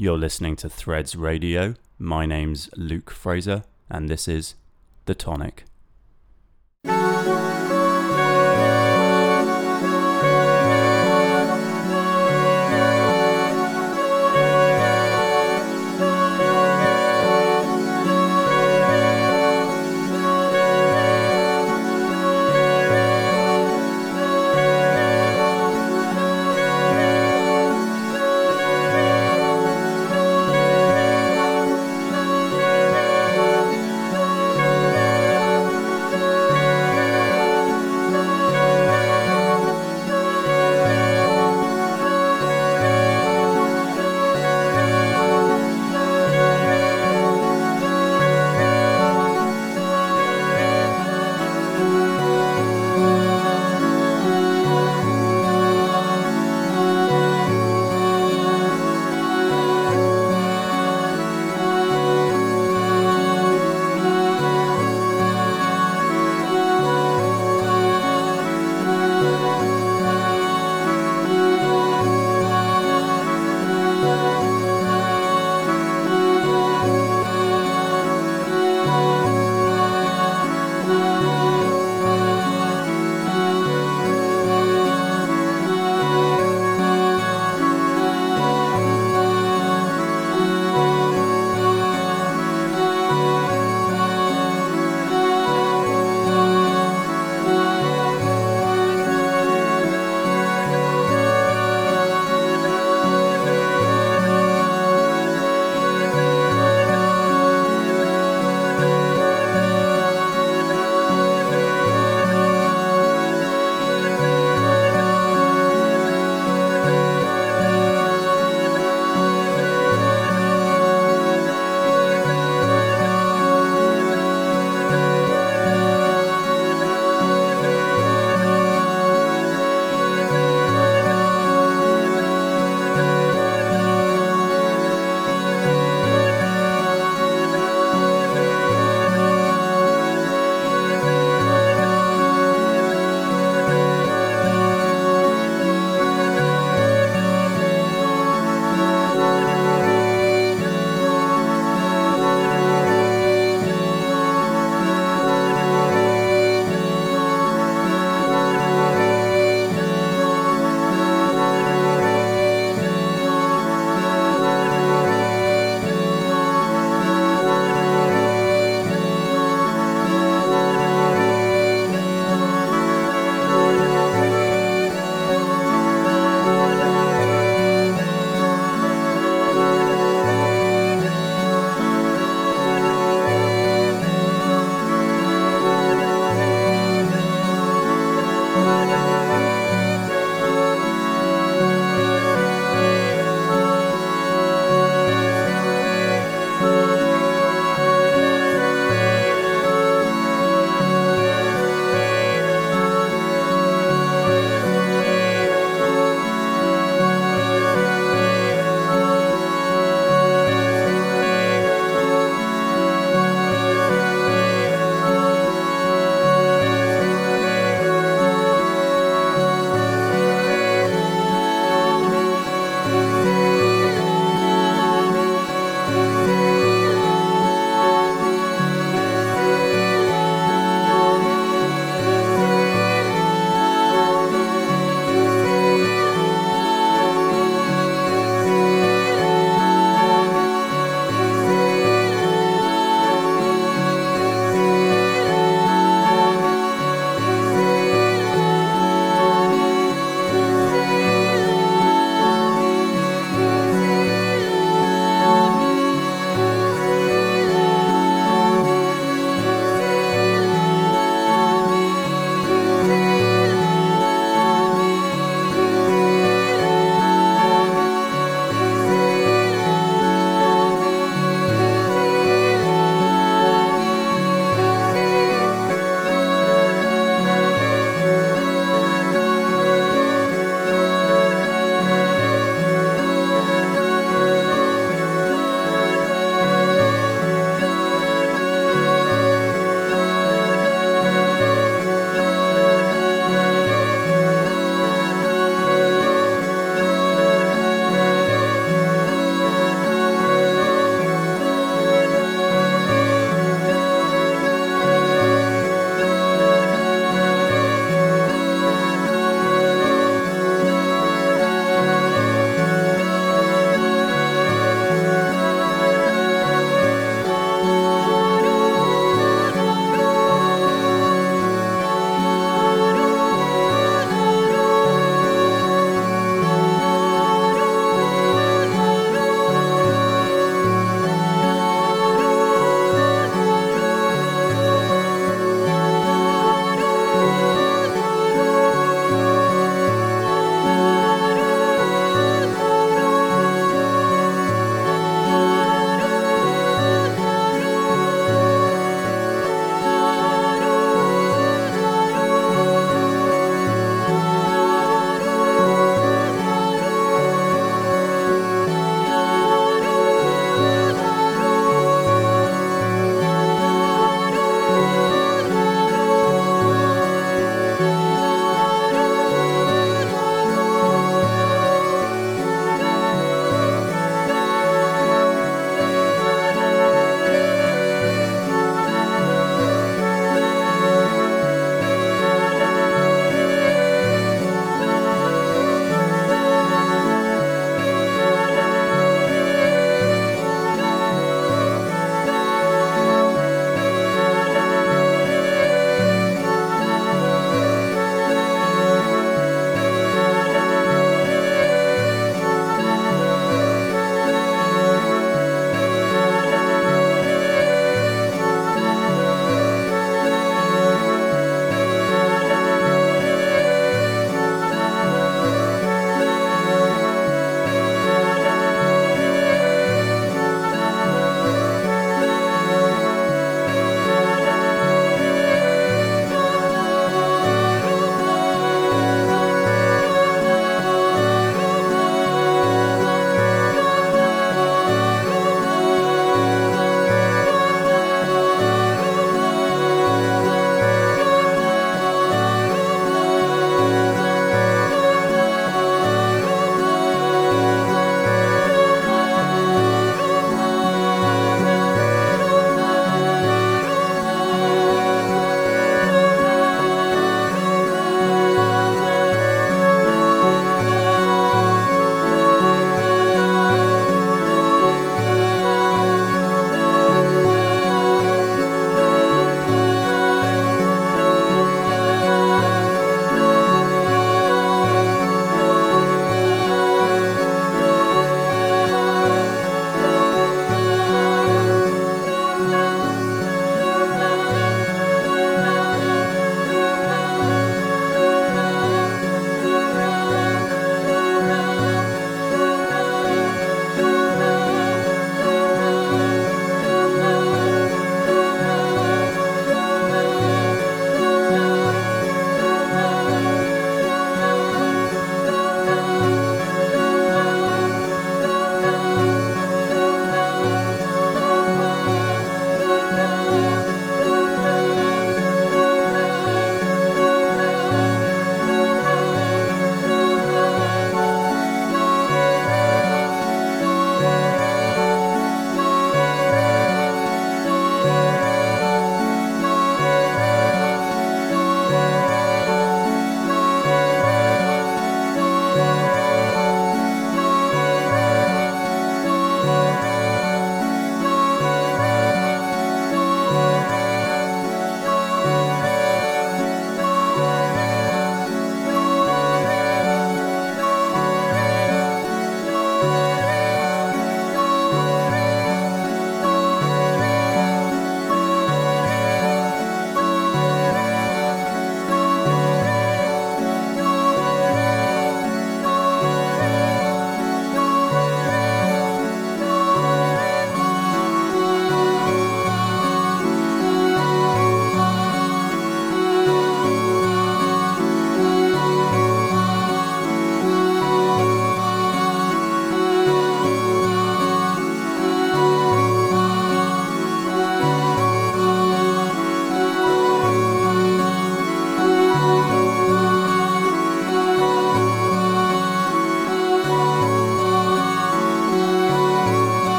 You're listening to Threads Radio. My name's Luke Fraser, and this is The Tonic.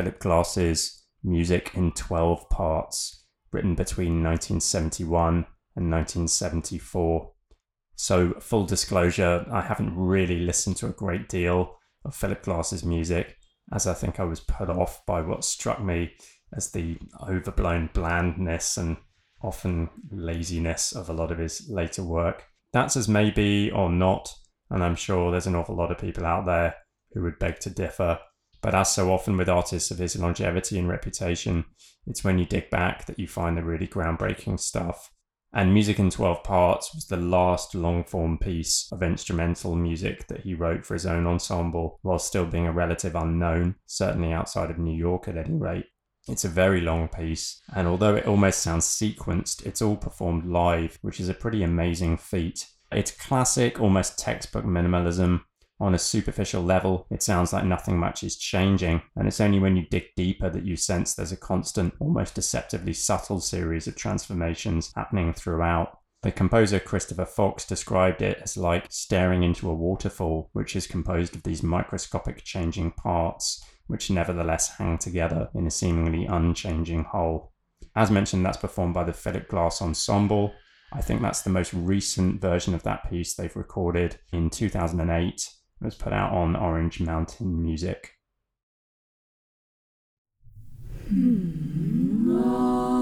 Philip Glass's Music in 12 Parts, written between 1971 and 1974. So, full disclosure, I haven't really listened to a great deal of Philip Glass's music, as I think I was put off by what struck me as the overblown blandness and often laziness of a lot of his later work. That's as maybe or not, and I'm sure there's an awful lot of people out there who would beg to differ. But as so often with artists of his longevity and reputation, it's when you dig back that you find the really groundbreaking stuff. And Music in 12 Parts was the last long form piece of instrumental music that he wrote for his own ensemble while still being a relative unknown, certainly outside of New York at any rate. It's a very long piece, and although it almost sounds sequenced, it's all performed live, which is a pretty amazing feat. It's classic, almost textbook minimalism, on a superficial level, it sounds like nothing much is changing, and it's only when you dig deeper that you sense there's a constant, almost deceptively subtle series of transformations happening throughout. The composer Christopher Fox described it as like staring into a waterfall, which is composed of these microscopic changing parts, which nevertheless hang together in a seemingly unchanging whole. As mentioned, that's performed by the Philip Glass Ensemble. I think that's the most recent version of that piece they've recorded in 2008 it was put out on Orange Mountain Music. Hmm.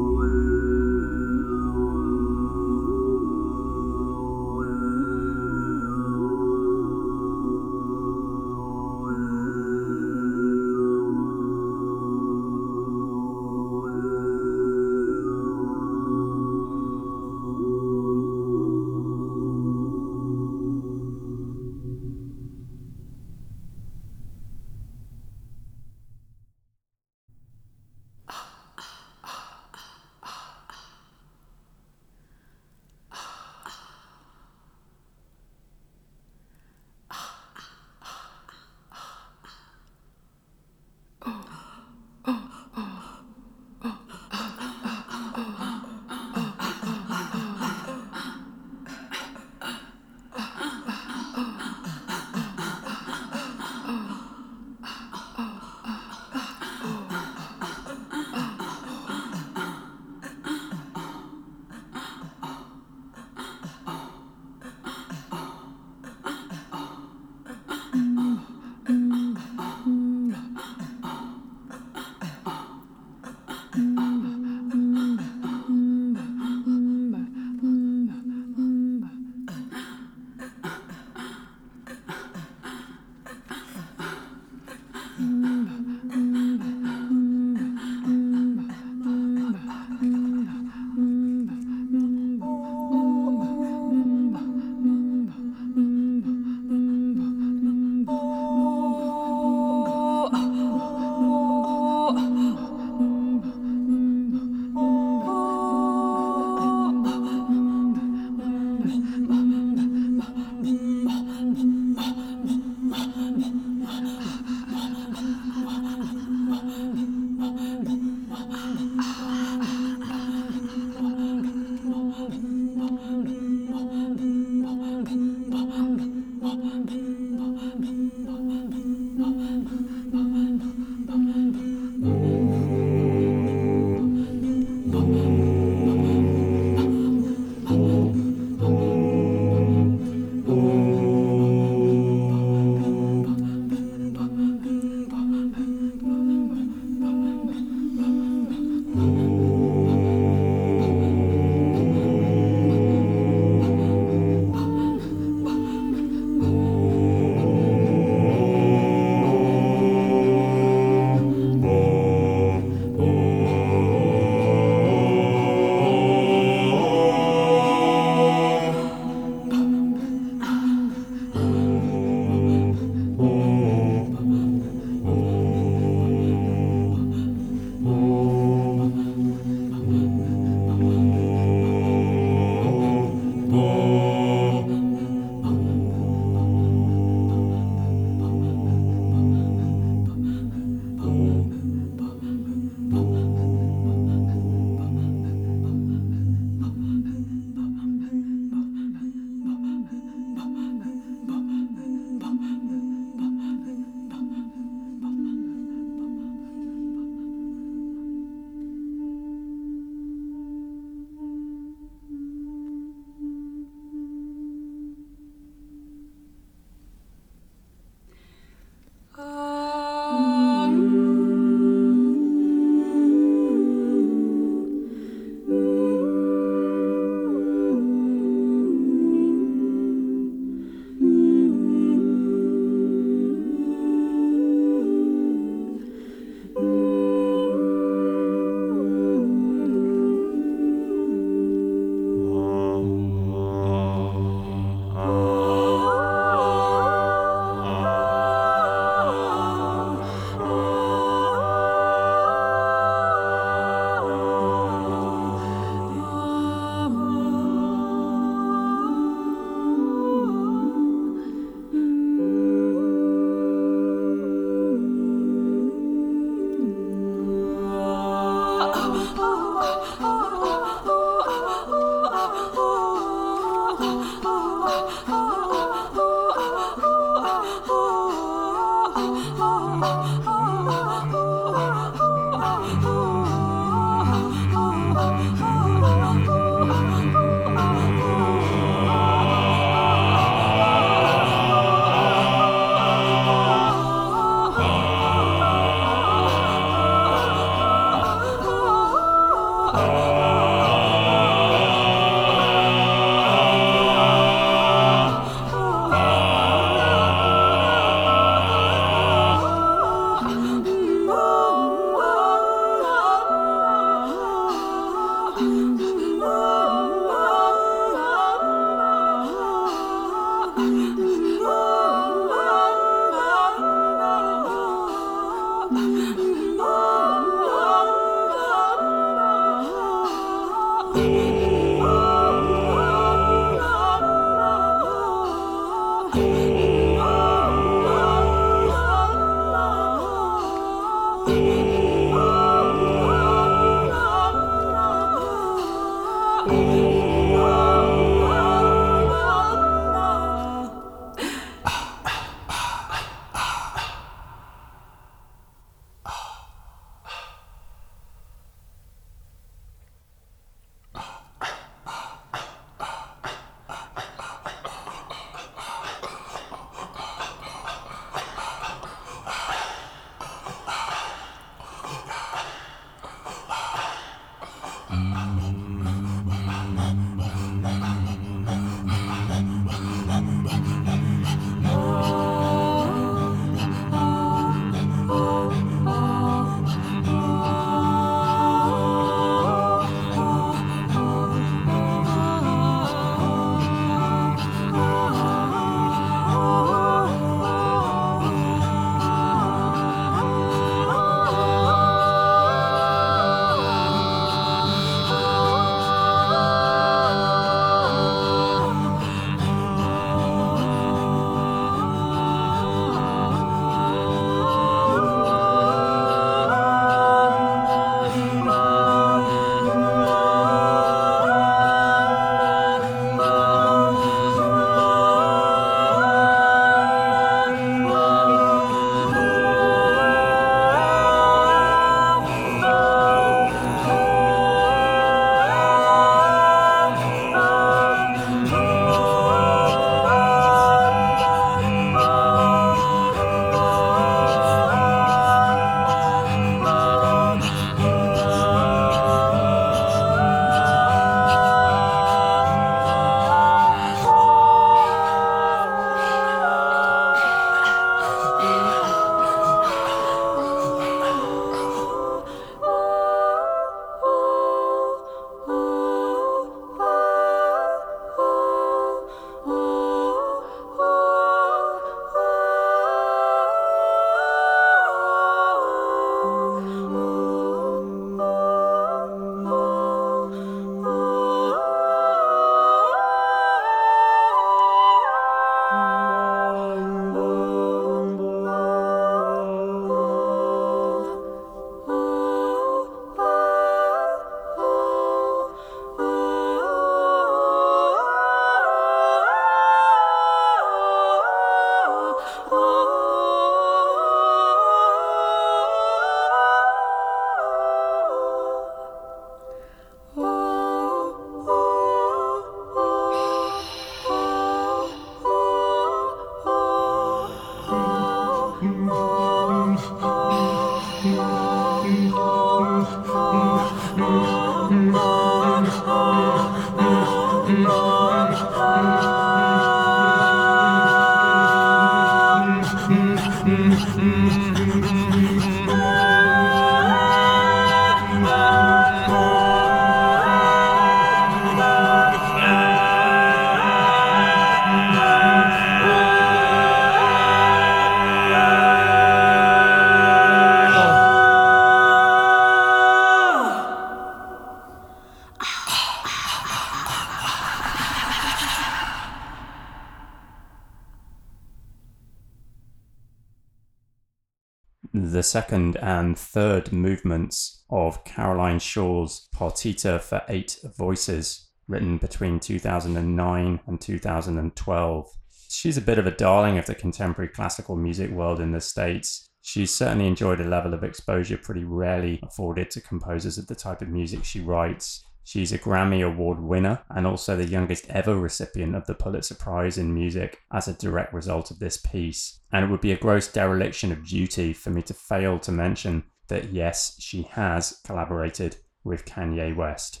Second and third movements of Caroline Shaw's Partita for Eight Voices, written between 2009 and 2012. She's a bit of a darling of the contemporary classical music world in the States. She's certainly enjoyed a level of exposure pretty rarely afforded to composers of the type of music she writes. She's a Grammy Award winner and also the youngest ever recipient of the Pulitzer Prize in Music as a direct result of this piece. And it would be a gross dereliction of duty for me to fail to mention that yes, she has collaborated with Kanye West.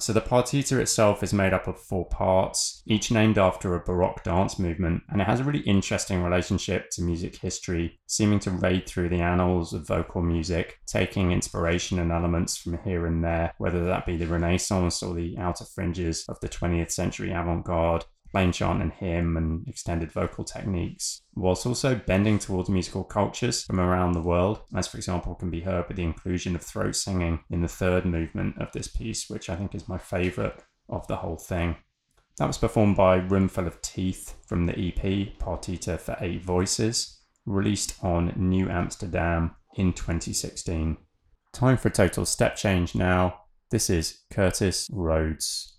So the partita itself is made up of four parts, each named after a Baroque dance movement, and it has a really interesting relationship to music history, seeming to raid through the annals of vocal music, taking inspiration and elements from here and there, whether that be the Renaissance or the outer fringes of the 20th century avant garde, plain chant and hymn and extended vocal techniques, whilst also bending towards musical cultures from around the world, as for example can be heard with the inclusion of throat singing in the third movement of this piece, which I think is my favourite of the whole thing. That was performed by Roomful of Teeth from the EP Partita for Eight Voices, released on New Amsterdam in 2016. Time for a total step change now. This is Curtis Roads.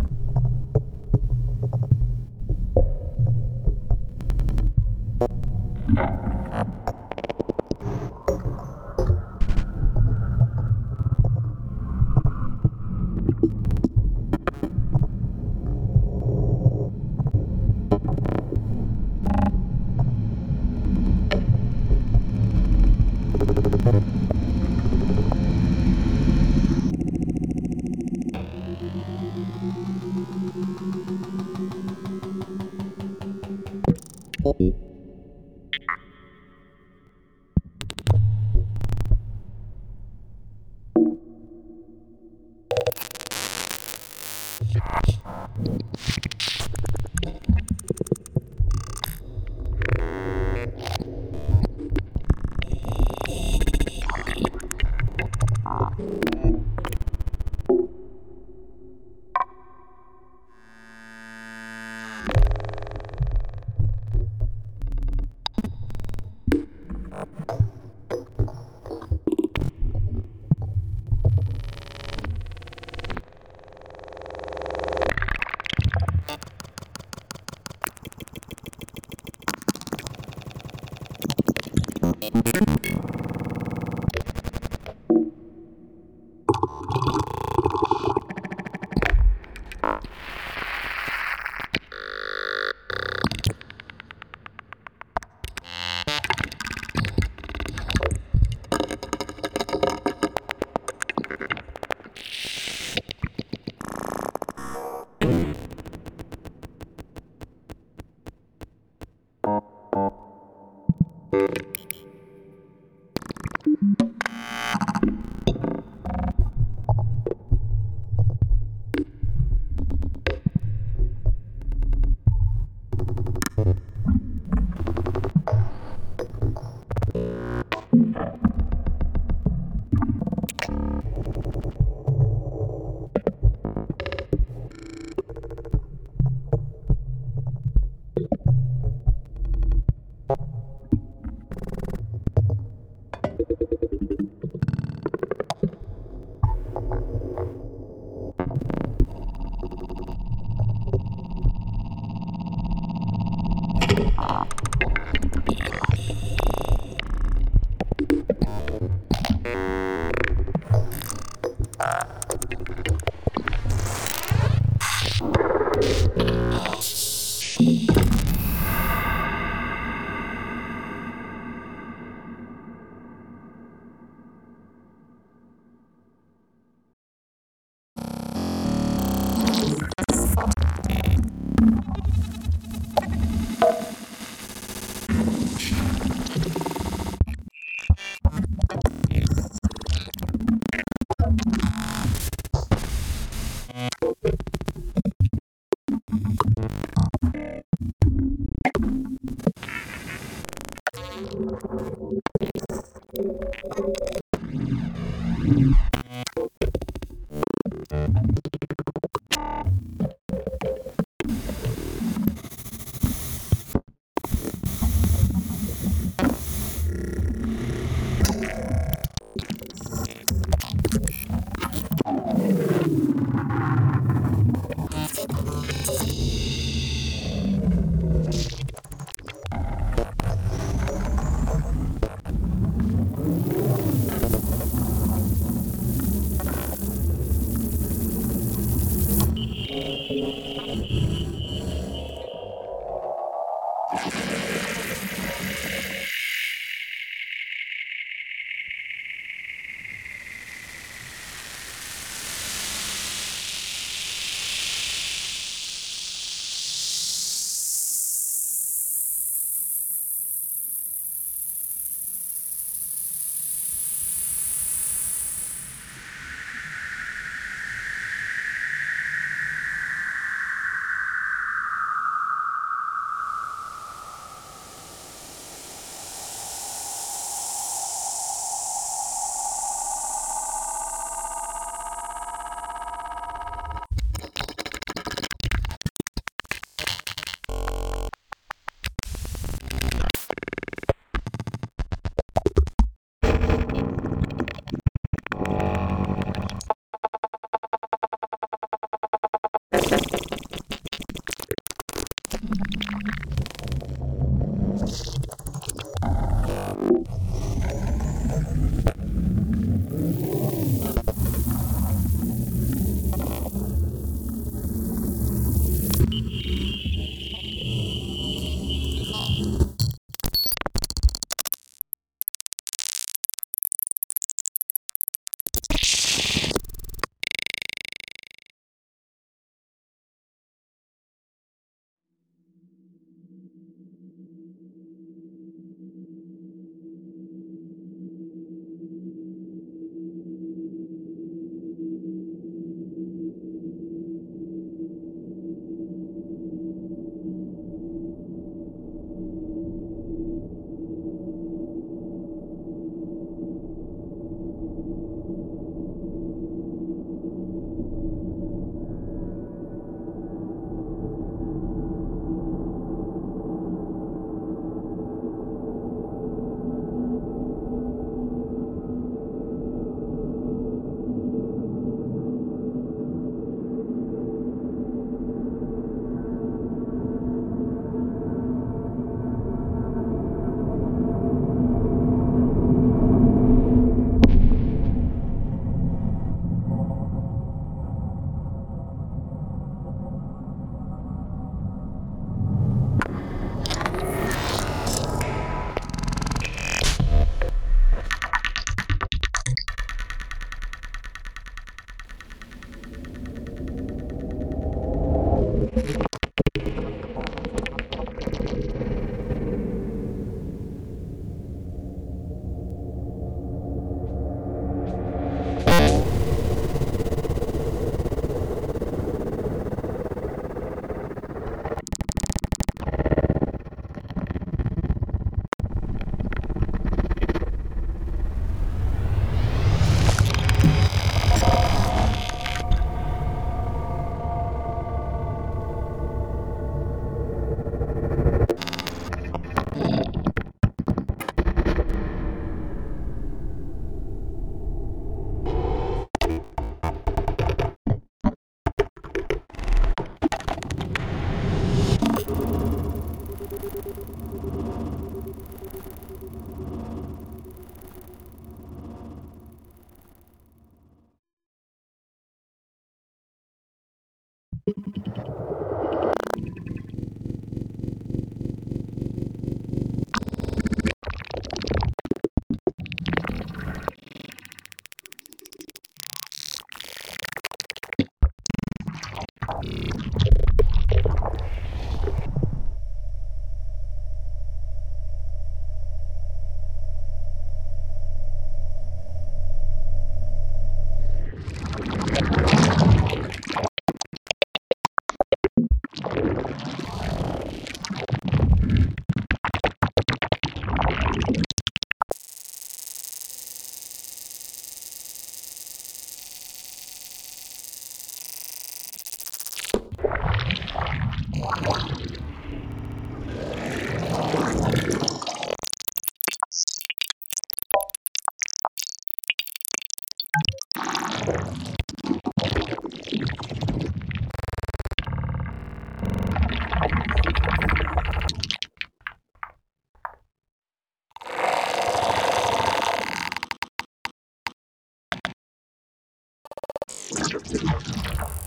なるほど。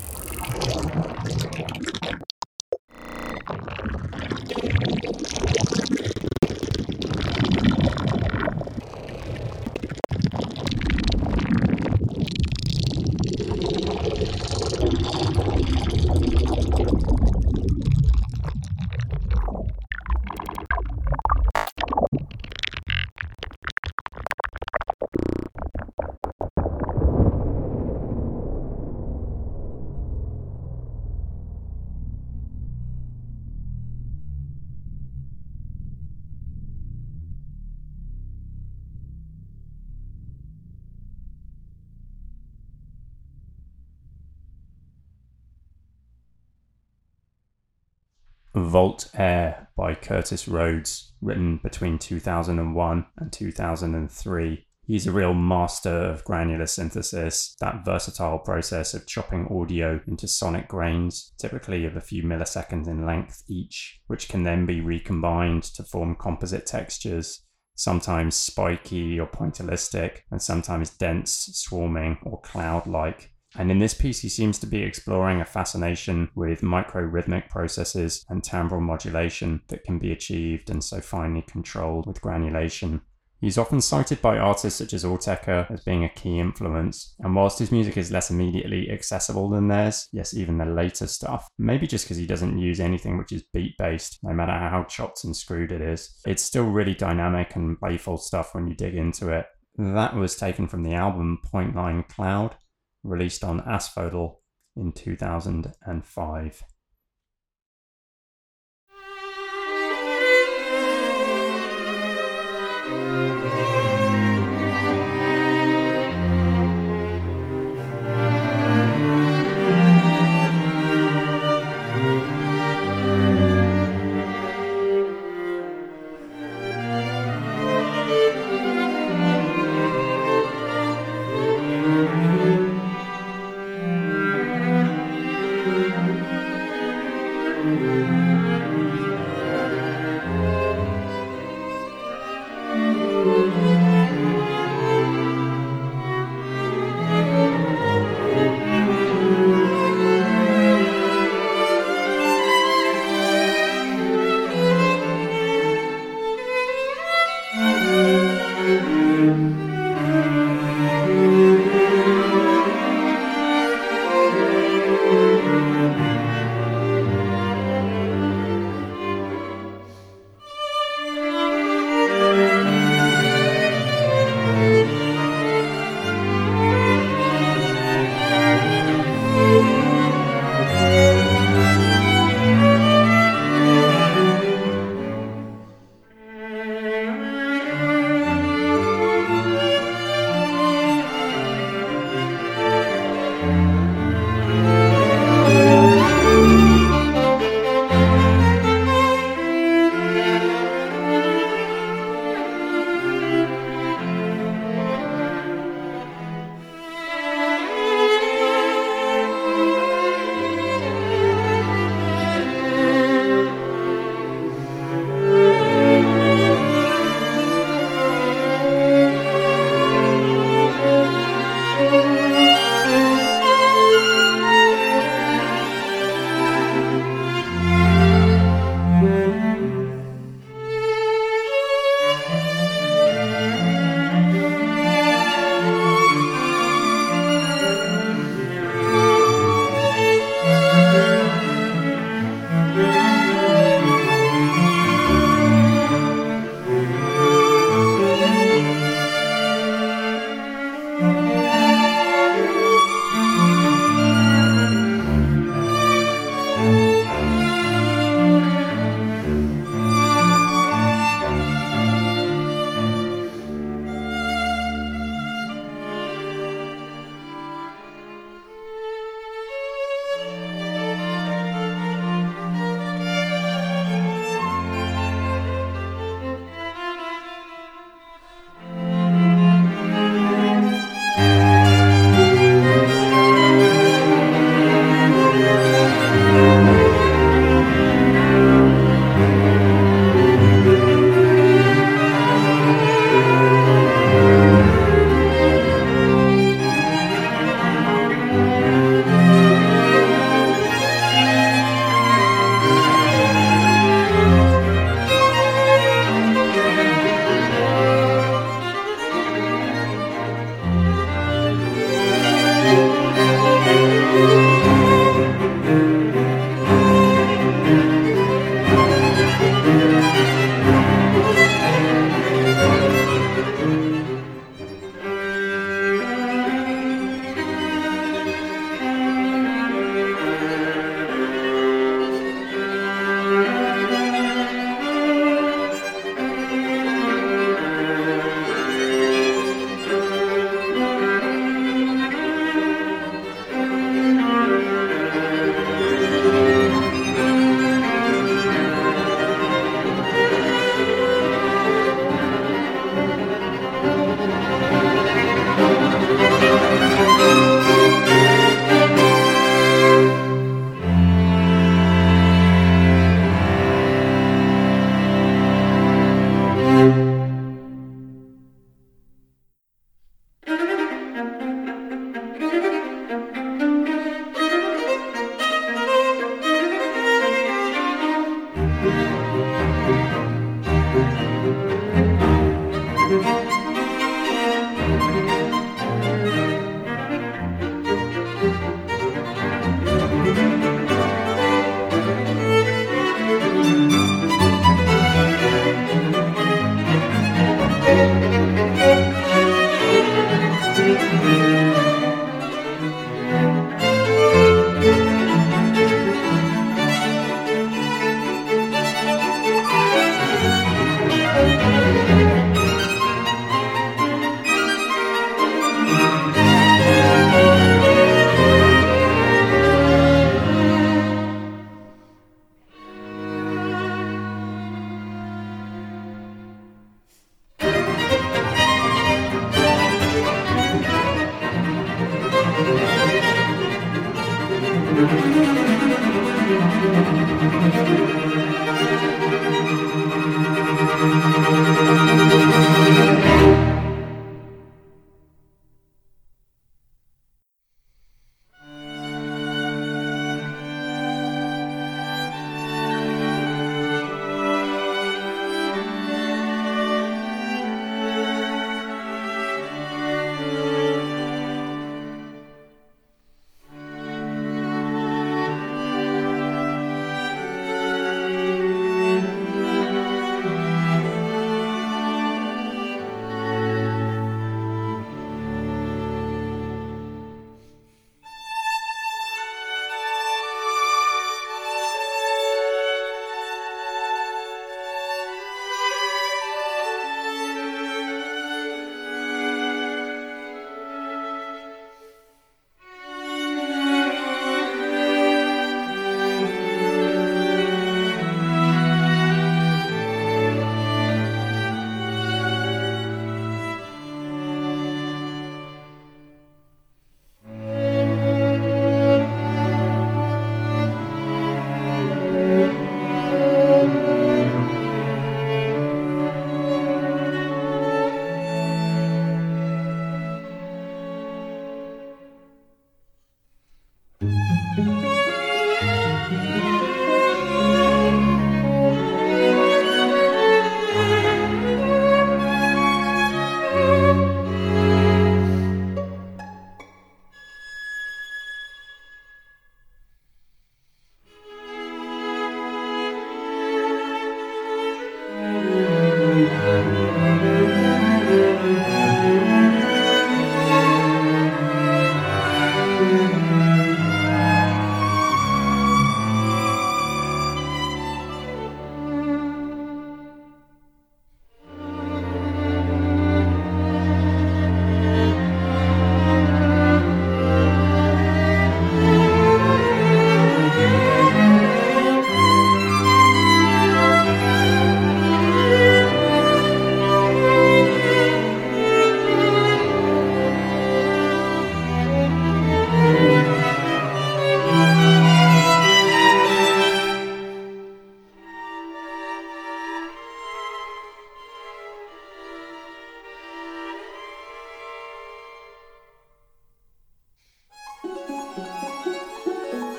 Volt-Air by Curtis Roads, written between 2001 and 2003. He's a real master of granular synthesis, that versatile process of chopping audio into sonic grains, typically of a few milliseconds in length each, which can then be recombined to form composite textures, sometimes spiky or pointillistic, and sometimes dense, swarming, or cloud like. And in this piece, he seems to be exploring a fascination with microrhythmic processes and timbral modulation that can be achieved and so finely controlled with granulation. He's often cited by artists such as Autechre as being a key influence, and whilst his music is less immediately accessible than theirs, yes, even the later stuff, maybe just because he doesn't use anything which is beat based, no matter how chopped and screwed it is, it's still really dynamic and playful stuff when you dig into it. That was taken from the album Point Line Cloud, released on Asphodel in 2005.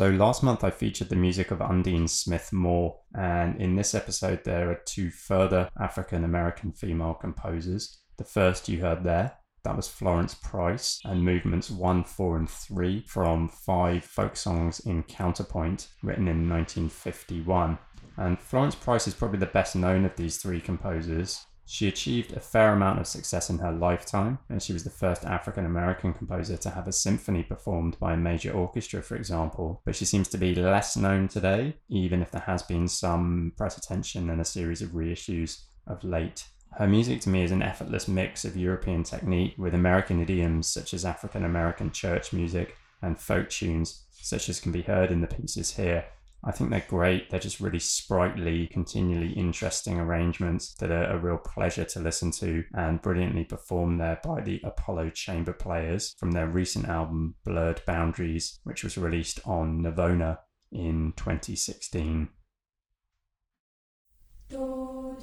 So last month I featured the music of Undine Smith Moore, and in this episode there are two further African American female composers. The first you heard there, that was Florence Price, and movements 1, 4, and 3 from five folk songs in Counterpoint, written in 1951. And Florence Price is probably the best known of these three composers. She achieved a fair amount of success in her lifetime, and she was the first African American composer to have a symphony performed by a major orchestra, for example. But she seems to be less known today, even if there has been some press attention and a series of reissues of late. Her music to me is an effortless mix of European technique with American idioms such as African American church music and folk tunes, such as can be heard in the pieces here. I think they're great. They're just really sprightly, continually interesting arrangements that are a real pleasure to listen to and brilliantly performed there by the Apollo Chamber Players from their recent album Blurred Boundaries, which was released on Navona in 2016. Do,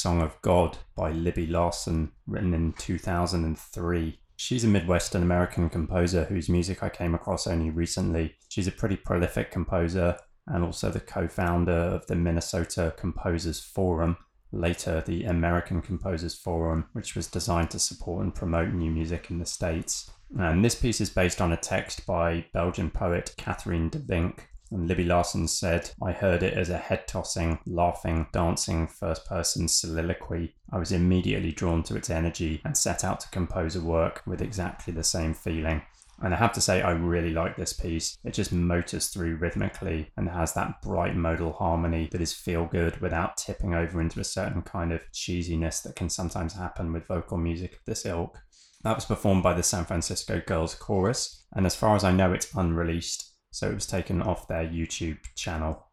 Song of God by Libby Larsen, written in 2003. She's a Midwestern American composer whose music I came across only recently. She's a pretty prolific composer and also the co founder of the Minnesota Composers Forum, later the American Composers Forum, which was designed to support and promote new music in the States. And this piece is based on a text by Belgian poet Catherine de Vinck, and Libby Larsen said, I heard it as a head tossing, laughing, dancing first person soliloquy. I was immediately drawn to its energy and set out to compose a work with exactly the same feeling. And I have to say, I really like this piece. It just motors through rhythmically and has that bright modal harmony that is feel good without tipping over into a certain kind of cheesiness that can sometimes happen with vocal music of this ilk. That was performed by the San Francisco Girls Chorus, and as far as I know, it's unreleased so it was taken off their YouTube channel.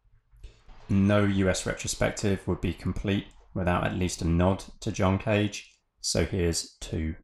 No US retrospective would be complete without at least a nod to John Cage, so here's two.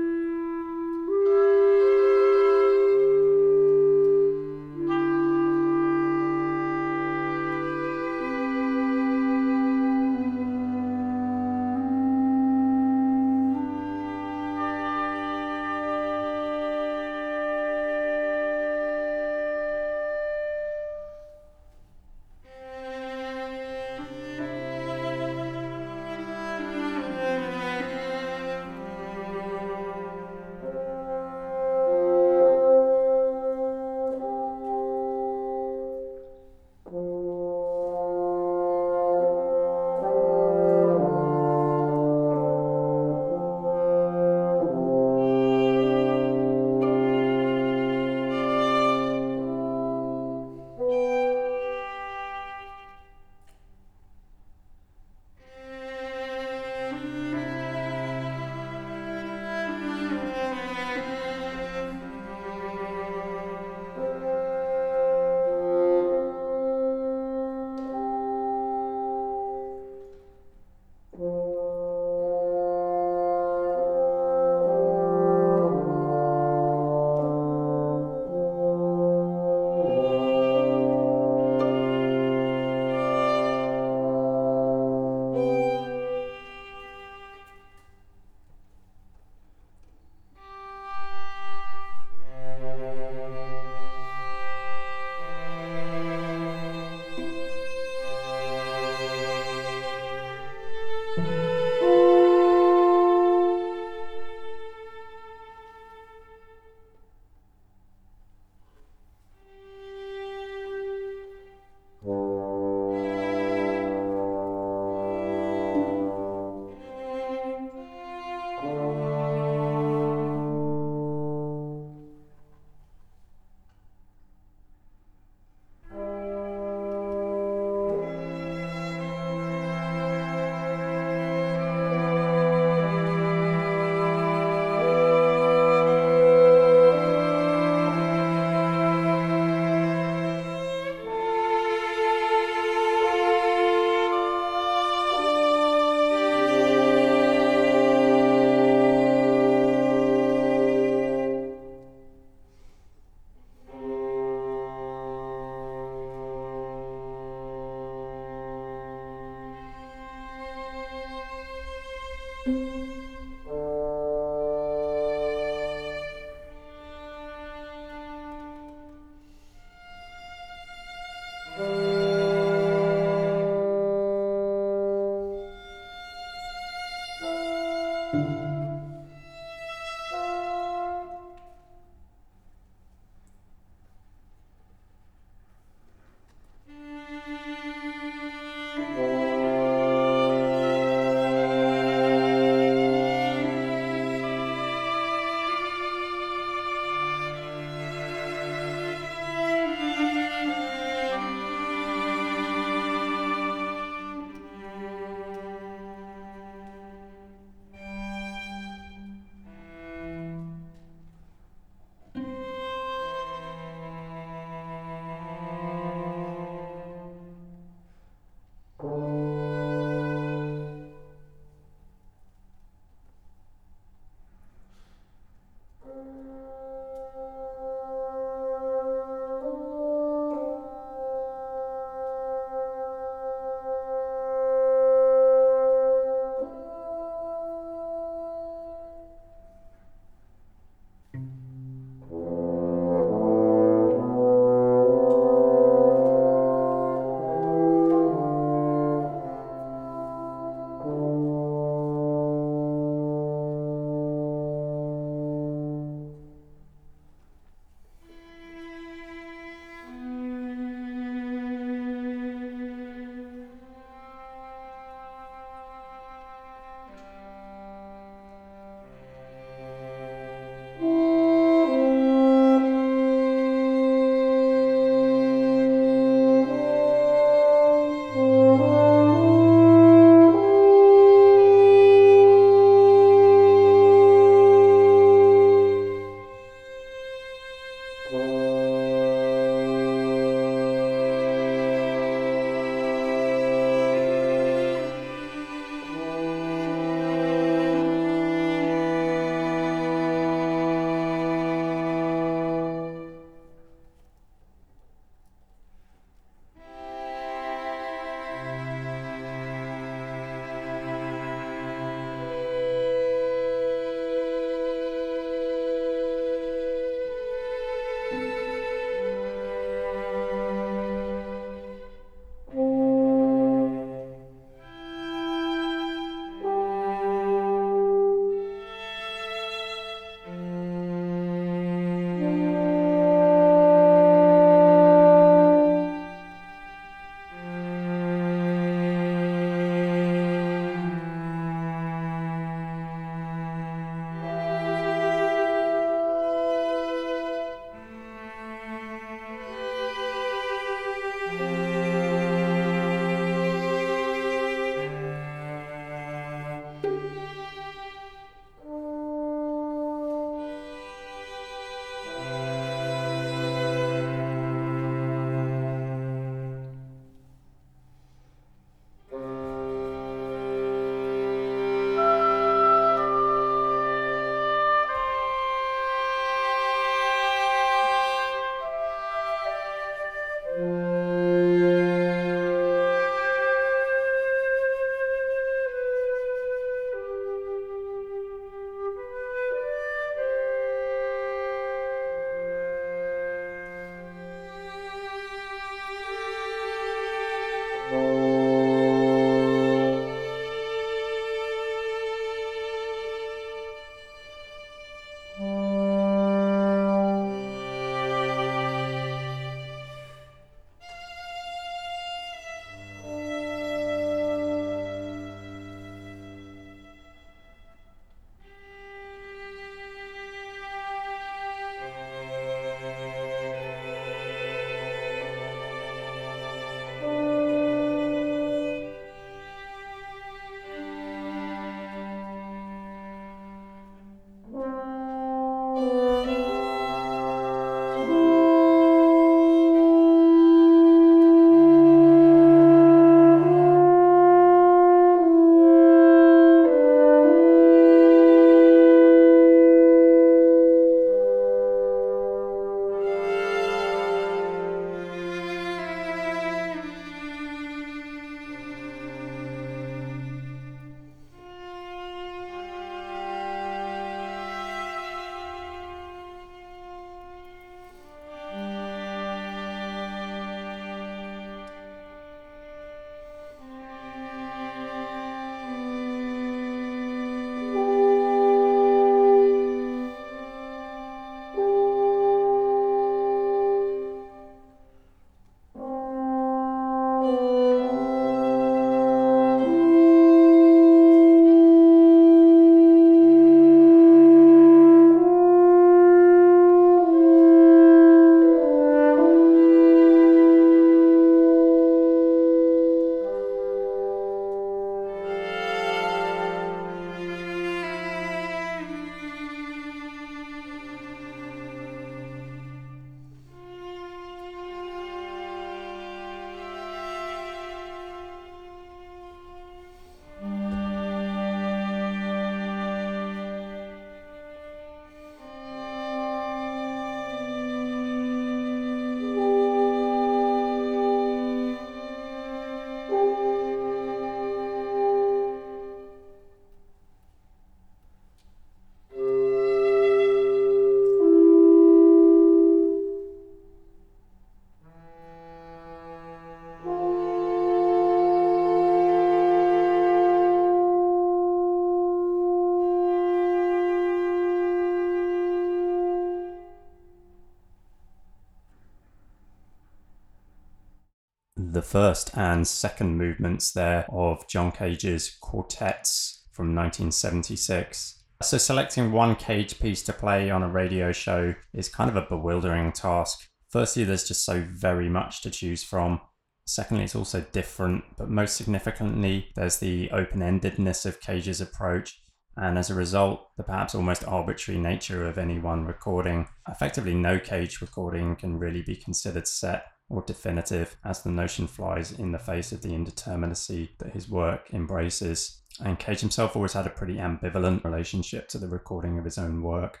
First and second movements there of John Cage's quartets from 1976. So, selecting one Cage piece to play on a radio show is kind of a bewildering task. Firstly, there's just so very much to choose from. Secondly, it's also different, but most significantly, there's the open endedness of Cage's approach, and as a result, the perhaps almost arbitrary nature of any one recording. Effectively, no Cage recording can really be considered set or definitive, as the notion flies in the face of the indeterminacy that his work embraces. And Cage himself always had a pretty ambivalent relationship to the recording of his own work.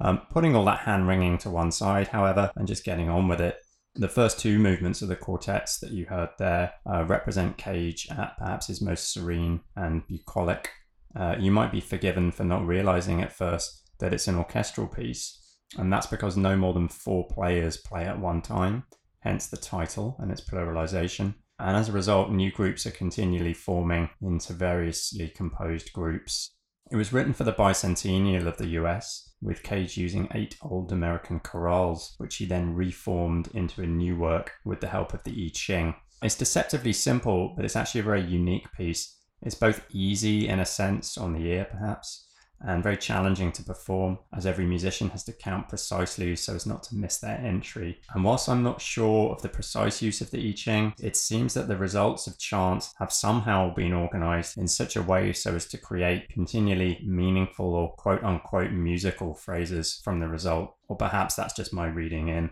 Um, putting all that hand wringing to one side, however, and just getting on with it, the first two movements of the quartets that you heard there uh, represent Cage at perhaps his most serene and bucolic. Uh, you might be forgiven for not realizing at first that it's an orchestral piece, and that's because no more than four players play at one time, hence the title and its pluralization. And as a result, new groups are continually forming into variously composed groups. It was written for the bicentennial of the US, with Cage using eight old American chorales, which he then reformed into a new work with the help of the I Ching. It's deceptively simple, but it's actually a very unique piece. It's both easy in a sense on the ear, perhaps, and very challenging to perform as every musician has to count precisely so as not to miss their entry. And whilst I'm not sure of the precise use of the I Ching, it seems that the results of chance have somehow been organized in such a way so as to create continually meaningful or quote unquote musical phrases from the result. Or perhaps that's just my reading in.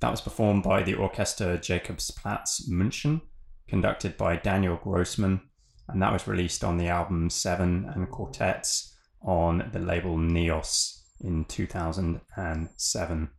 That was performed by the Orchester Jakobsplatz München, conducted by Daniel Grossmann, and that was released on the album Seven and Quartets on the label Neos in 2007.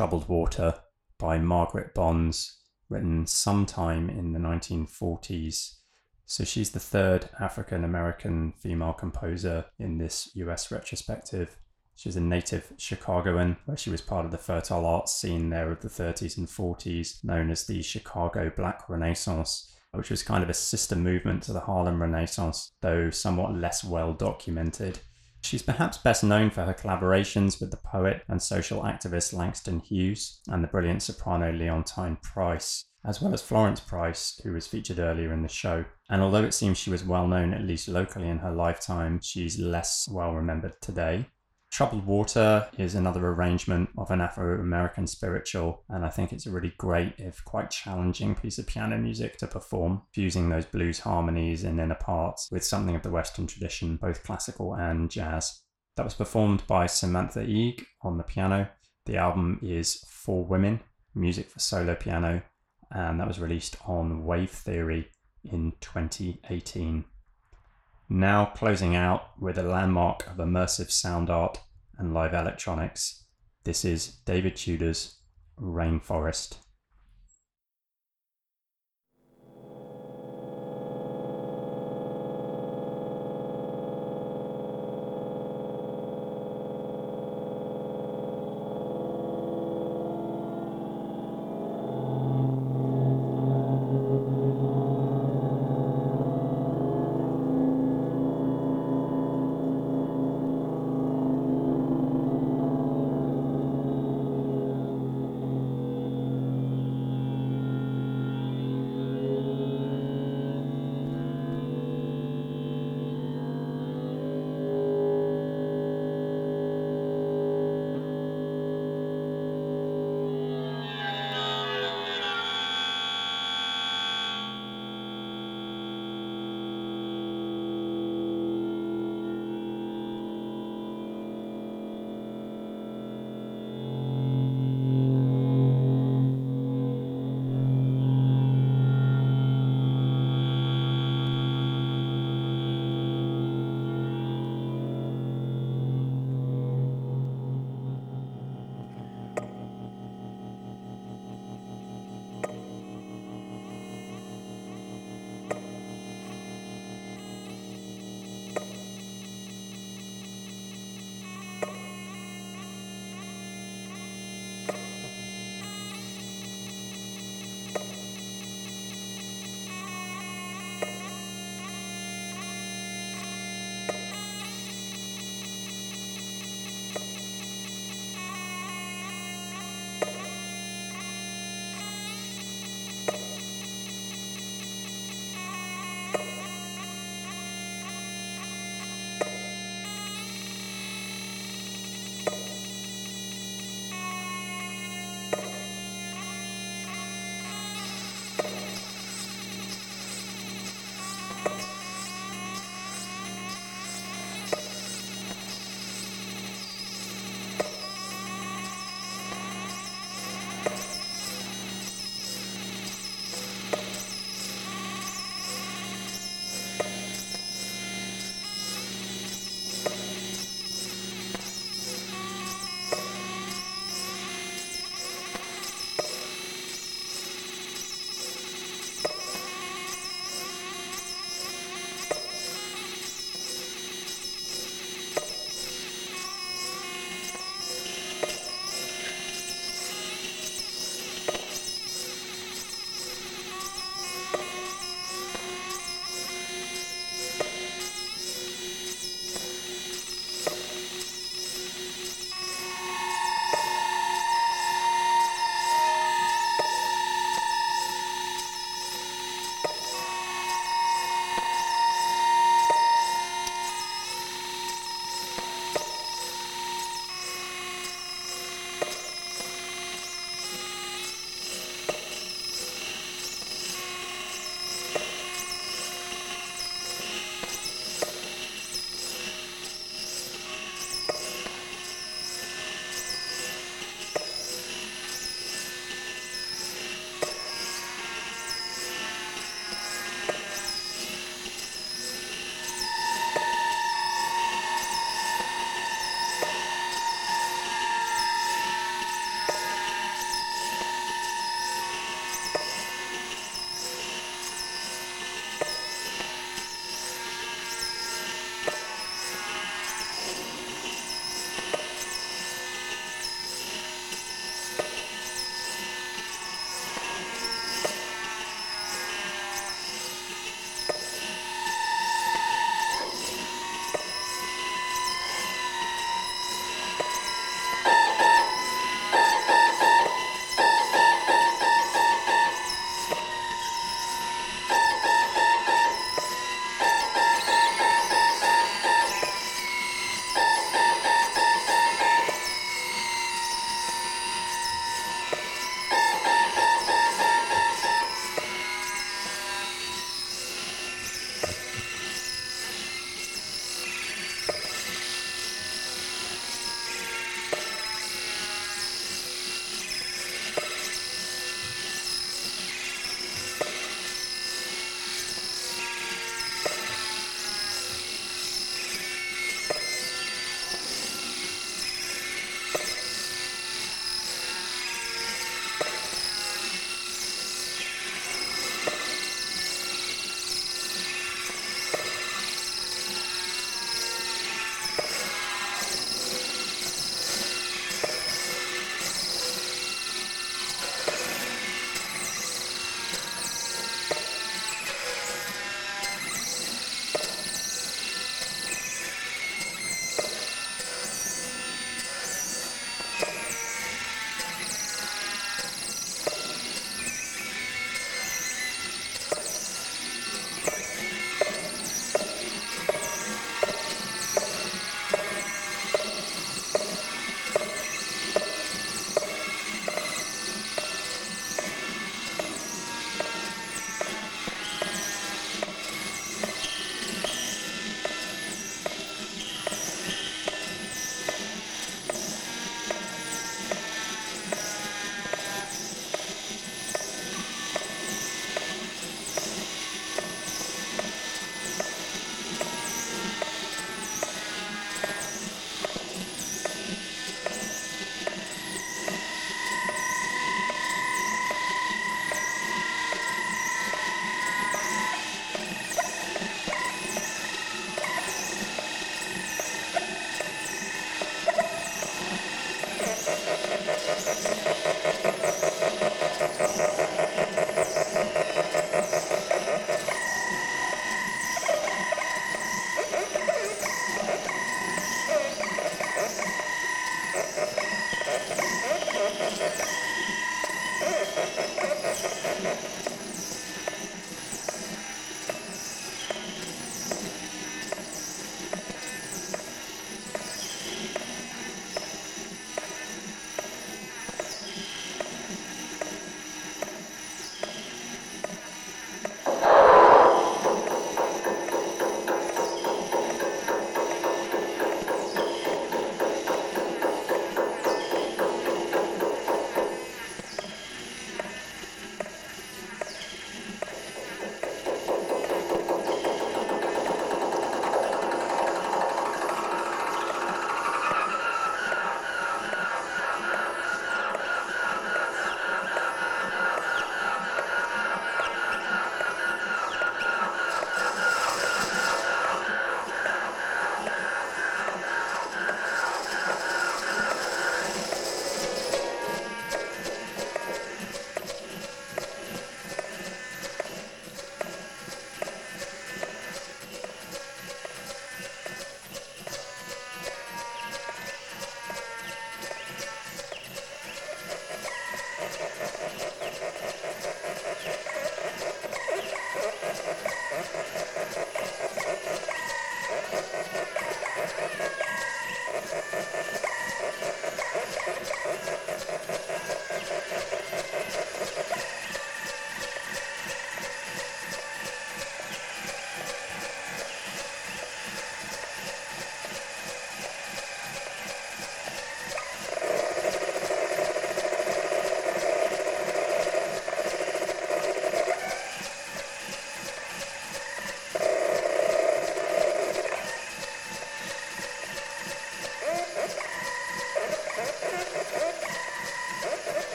Troubled Water by Margaret Bonds, written sometime in the 1940s. So she's the third African American female composer in this US retrospective. She's a native Chicagoan, where she was part of the fertile arts scene there of the 30s and 40s, known as the Chicago Black Renaissance, which was kind of a sister movement to the Harlem Renaissance, though somewhat less well documented. She's perhaps best known for her collaborations with the poet and social activist Langston Hughes and the brilliant soprano Leontyne Price, as well as Florence Price, who was featured earlier in the show. And although it seems she was well known, at least locally in her lifetime, she's less well remembered today. Troubled Water is another arrangement of an Afro American spiritual, and I think it's a really great, if quite challenging, piece of piano music to perform, fusing those blues harmonies and inner parts with something of the Western tradition, both classical and jazz. That was performed by Samantha Ege on the piano. The album is Four Women, music for solo piano, and that was released on Wave Theory in 2018. Now closing out with a landmark of immersive sound art and live electronics, this is David Tudor's Rainforest.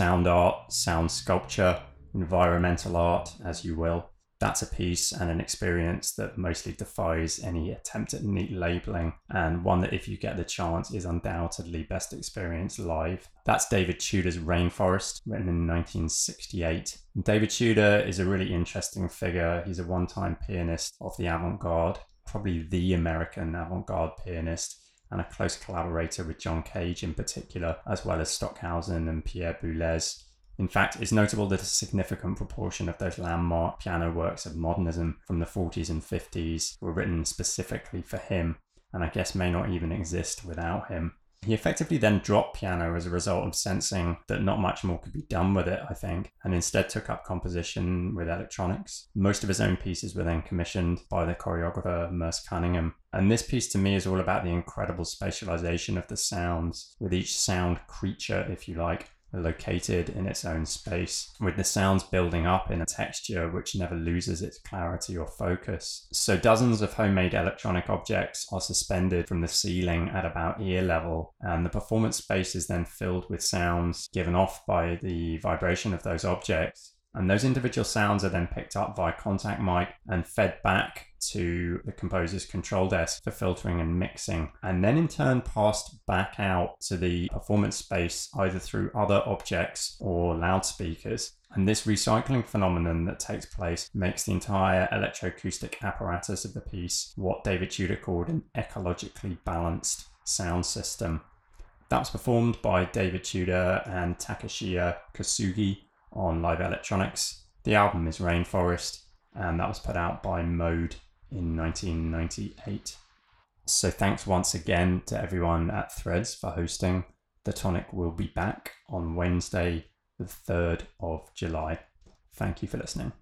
Sound art, sound sculpture, environmental art, as you will. That's a piece and an experience that mostly defies any attempt at neat labeling and one that if you get the chance is undoubtedly best experienced live. That's david tudor's rainforest written in 1968 david tudor is a really interesting figure. He's a one-time pianist of the avant-garde probably the american avant-garde pianist and a close collaborator with john cage in particular as well as stockhausen and pierre boulez in fact, it's notable that a significant proportion of those landmark piano works of modernism from the 40s and 50s were written specifically for him, and I guess may not even exist without him. He effectively then dropped piano as a result of sensing that not much more could be done with it, I think, and instead took up composition with electronics. Most of his own pieces were then commissioned by the choreographer Merce Cunningham. And this piece to me is all about the incredible spatialization of the sounds, with each sound creature, if you like, located in its own space, with the sounds building up in a texture which never loses its clarity or focus. So, dozens of homemade electronic objects are suspended from the ceiling at about ear level, and the performance space is then filled with sounds given off by the vibration of those objects. And those individual sounds are then picked up via contact mic and fed back to the composer's control desk for filtering and mixing, and then in turn passed back out to the performance space either through other objects or loudspeakers. And this recycling phenomenon that takes place makes the entire electroacoustic apparatus of the piece what David Tudor called an ecologically balanced sound system. That was performed by David Tudor and Takehisa Kosugi on Live Electronics. The album is Rainforest, and that was put out by Mode in 1998. So thanks once again to everyone at Threads for hosting. The Tonic will be back on Wednesday, the 3rd of July. Thank you for listening.